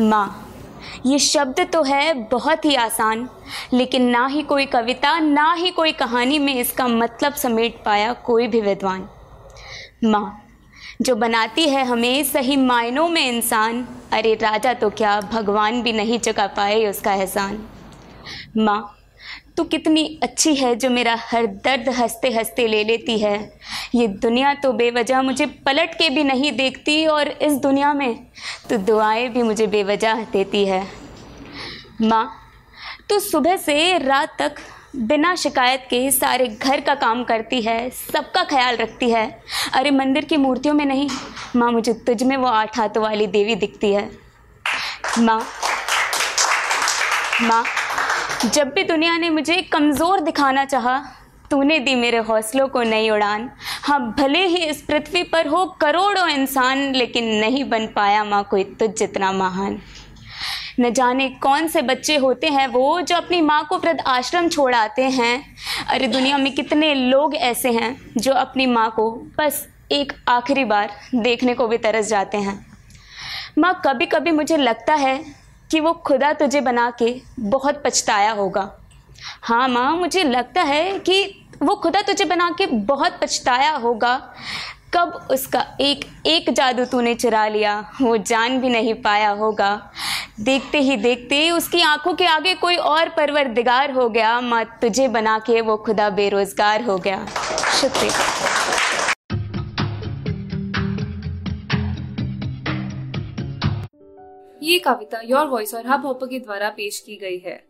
माँ। ये शब्द तो है बहुत ही आसान, लेकिन ना ही कोई कविता, ना ही कोई कहानी में इसका मतलब समेट पाया कोई भी विद्वान। माँ, जो बनाती है हमें सही मायनों में इंसान, अरे राजा तो क्या भगवान भी नहीं चुका पाए उसका एहसान। माँ, तू कितनी अच्छी है जो मेरा हर दर्द हँसते हँसते ले लेती है। ये दुनिया तो बेवजह मुझे पलट के भी नहीं देखती और इस दुनिया में तो दुआएँ भी मुझे बेवजह देती है। माँ, तू सुबह से रात तक बिना शिकायत के सारे घर का काम करती है, सबका ख्याल रखती है। अरे मंदिर की मूर्तियों में नहीं, माँ, मुझे तुझ में वो आठ हाथों वाली देवी दिखती है। माँ माँ, जब भी दुनिया ने मुझे कमज़ोर दिखाना चाहा, तूने दी मेरे हौसलों को नई उड़ान। हाँ भले ही इस पृथ्वी पर हो, करोड़ों इंसान, लेकिन नहीं बन पाया माँ कोई तुझ जितना महान। न जाने कौन से बच्चे होते हैं वो, जो अपनी माँ को वृद्ध आश्रम छोड़ आते हैं। अरे, दुनिया में कितने लोग ऐसे हैं जो अपनी माँ को बस एक आखिरी बार देखने को भी तरस जाते हैं। माँ कभी कभी मुझे लगता है कि वो खुदा तुझे बना के बहुत पछताया होगा। हाँ माँ, मुझे लगता है कि वो खुदा तुझे बना के बहुत पछताया होगा। कब उसका एक एक जादू तूने चुरा लिया, वो जान भी नहीं पाया होगा। देखते ही देखते उसकी आँखों के आगे कोई और परवरदिगार हो गया। माँ तुझे बना के वो खुदा बेरोजगार हो गया। शुक्रिया। ये कविता योर वॉइस और हब हॉपर के द्वारा पेश की गई है।